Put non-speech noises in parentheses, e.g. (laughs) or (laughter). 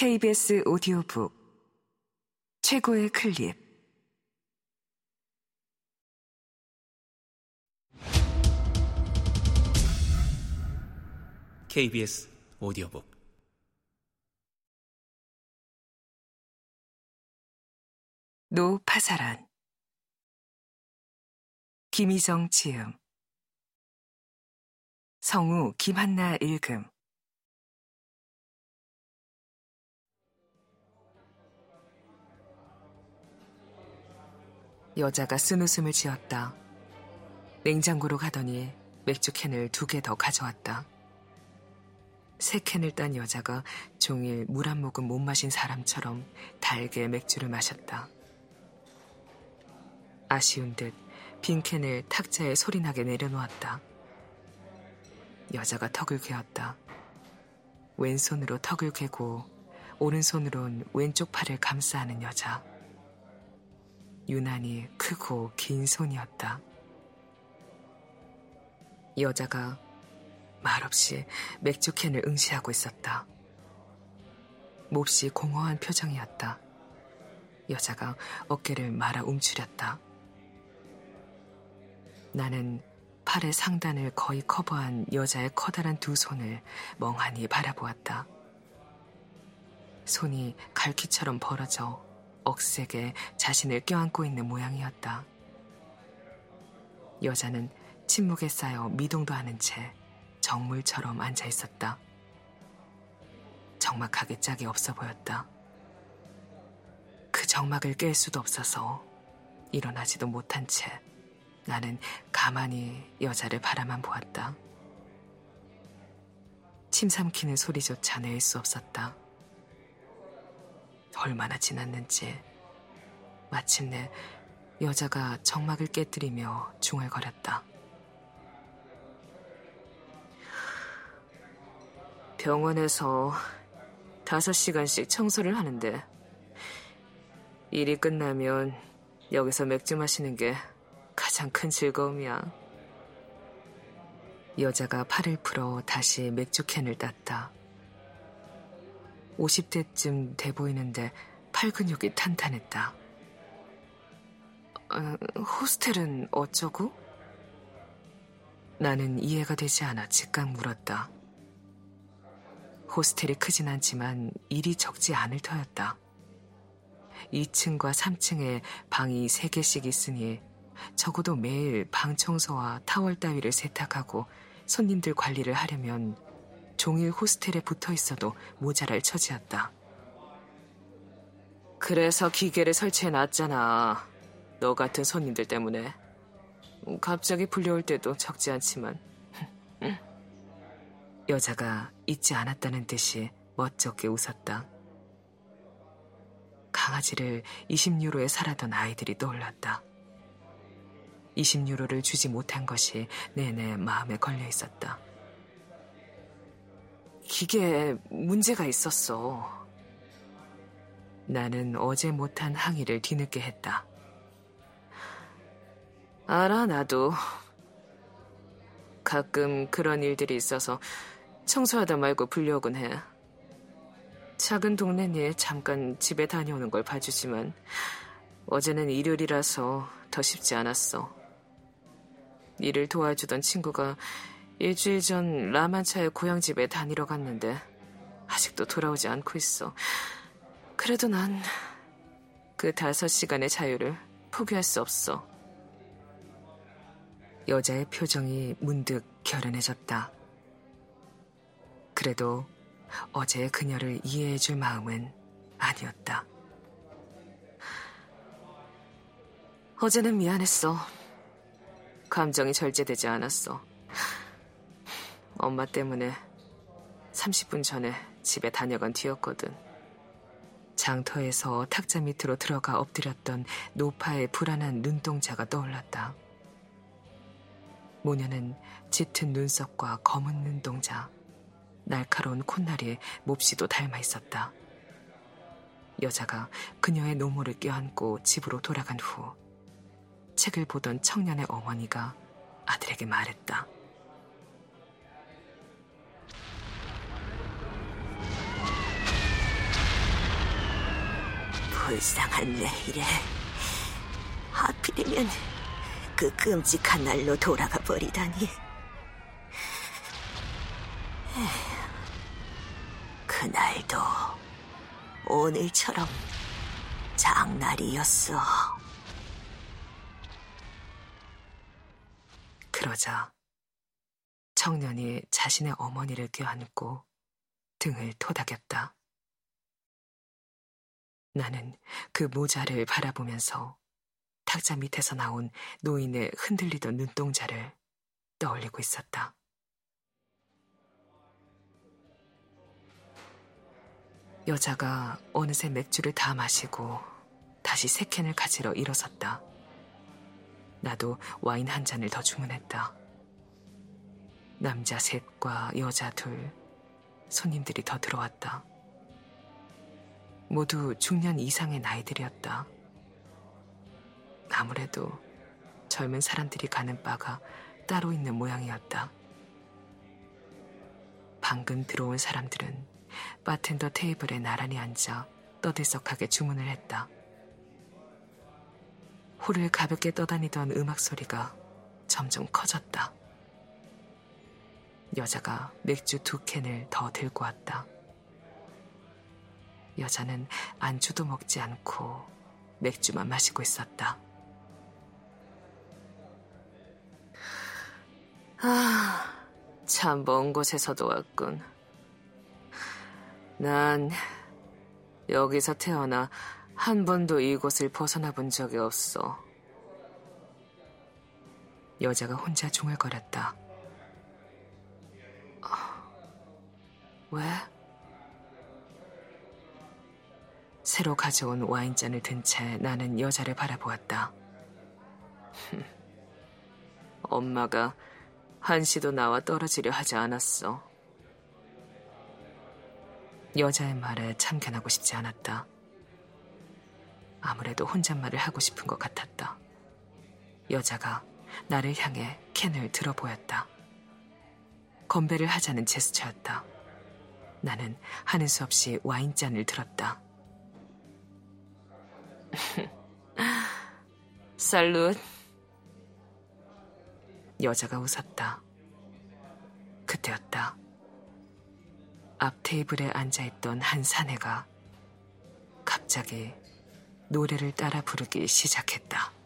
KBS 오디오북. 최고의 클립. KBS 오디오북. 노파사란. 김희정 지음. 성우 김한나 읽음 여자가 쓴 웃음을 지었다. 냉장고로 가더니 맥주 캔을 두 개 더 가져왔다. 세 캔을 딴 여자가 종일 물 한 모금 못 마신 사람처럼 달게 맥주를 마셨다. 아쉬운 듯 빈 캔을 탁자에 소리나게 내려놓았다. 여자가 턱을 괴었다. 왼손으로 턱을 괴고 오른손으론 왼쪽 팔을 감싸 하는 여자. 유난히 크고 긴 손이었다. 여자가 말없이 맥주캔을 응시하고 있었다. 몹시 공허한 표정이었다. 여자가 어깨를 말아 움츠렸다. 나는 팔의 상단을 거의 커버한 여자의 커다란 두 손을 멍하니 바라보았다. 손이 갈퀴처럼 벌어져 억세게 자신을 껴안고 있는 모양이었다. 여자는 침묵에 쌓여 미동도 하는 채 정물처럼 앉아 있었다. 적막하게 짝이 없어 보였다. 그 적막을 깰 수도 없어서 일어나지도 못한 채 나는 가만히 여자를 바라만 보았다. 침 삼키는 소리조차 낼 수 없었다. 얼마나 지났는지 마침내 여자가 정막을 깨뜨리며 중얼거렸다. 병원에서 다섯 시간씩 청소를 하는데 일이 끝나면 여기서 맥주 마시는 게 가장 큰 즐거움이야. 여자가 팔을 풀어 다시 맥주 캔을 땄다. 50대쯤 돼 보이는데 팔 근육이 탄탄했다. 어, 호스텔은 어쩌고? 나는 이해가 되지 않아 즉각 물었다. 호스텔이 크진 않지만 일이 적지 않을 터였다. 2층과 3층에 방이 3개씩 있으니 적어도 매일 방 청소와 타월 따위를 세탁하고 손님들 관리를 하려면 종일 호스텔에 붙어 있어도 모자랄 처지였다. 그래서 기계를 설치해 놨잖아. 너 같은 손님들 때문에. 갑자기 불려올 때도 적지 않지만. (laughs) 여자가 잊지 않았다는 듯이 멋쩍게 웃었다. 강아지를 20유로에 살았던 아이들이 떠올랐다. 20유로를 주지 못한 것이 내내 마음에 걸려 있었다. 기계에 문제가 있었어. 나는 어제 못한 항의를 뒤늦게 했다. 알아, 나도. 가끔 그런 일들이 있어서 청소하다 말고 불려오곤 해. 작은 동네니 잠깐 집에 다녀오는 걸 봐주지만 어제는 일요일이라서 더 쉽지 않았어. 일을 도와주던 친구가 일주일 전 라만차의 고향 집에 다니러 갔는데 아직도 돌아오지 않고 있어. 그래도 난 그 다섯 시간의 자유를 포기할 수 없어. 여자의 표정이 문득 결연해졌다. 그래도 어제 그녀를 이해해줄 마음은 아니었다. 어제는 미안했어. 감정이 절제되지 않았어. 엄마 때문에 30분 전에 집에 다녀간 뒤였거든. 장터에서 탁자 밑으로 들어가 엎드렸던 노파의 불안한 눈동자가 떠올랐다. 모녀는 짙은 눈썹과 검은 눈동자, 날카로운 콧날이 몹시도 닮아 있었다. 여자가 그녀의 노모를 껴안고 집으로 돌아간 후 책을 보던 청년의 어머니가 아들에게 말했다. 불쌍한 내일에 하필이면 그 끔찍한 날로 돌아가 버리다니. 그날도 오늘처럼 장날이었어. 그러자 청년이 자신의 어머니를 껴안고 등을 토닥였다. 나는 그 모자를 바라보면서 탁자 밑에서 나온 노인의 흔들리던 눈동자를 떠올리고 있었다. 여자가 어느새 맥주를 다 마시고 다시 세 캔을 가지러 일어섰다. 나도 와인 한 잔을 더 주문했다. 남자 셋과 여자 둘, 손님들이 더 들어왔다. 모두 중년 이상의 나이들이었다. 아무래도 젊은 사람들이 가는 바가 따로 있는 모양이었다. 방금 들어온 사람들은 바텐더 테이블에 나란히 앉아 떠들썩하게 주문을 했다. 홀을 가볍게 떠다니던 음악 소리가 점점 커졌다. 여자가 맥주 두 캔을 더 들고 왔다. 여자는 안주도 먹지 않고 맥주만 마시고 있었다. 아, 참 먼 곳에서도 왔군. 난 여기서 태어나 한 번도 이곳을 벗어나 본 적이 없어. 여자가 혼자 중얼거렸다. 왜? 새로 가져온 와인잔을 든 채 나는 여자를 바라보았다. 엄마가 한시도 나와 떨어지려 하지 않았어. 여자의 말에 참견하고 싶지 않았다. 아무래도 혼잣말을 하고 싶은 것 같았다. 여자가 나를 향해 캔을 들어 보였다. 건배를 하자는 제스처였다. 나는 하는 수 없이 와인잔을 들었다. 살룻. 여자가 웃었다. 그때였다. 앞 테이블에 앉아있던 한 사내가 갑자기 노래를 따라 부르기 시작했다.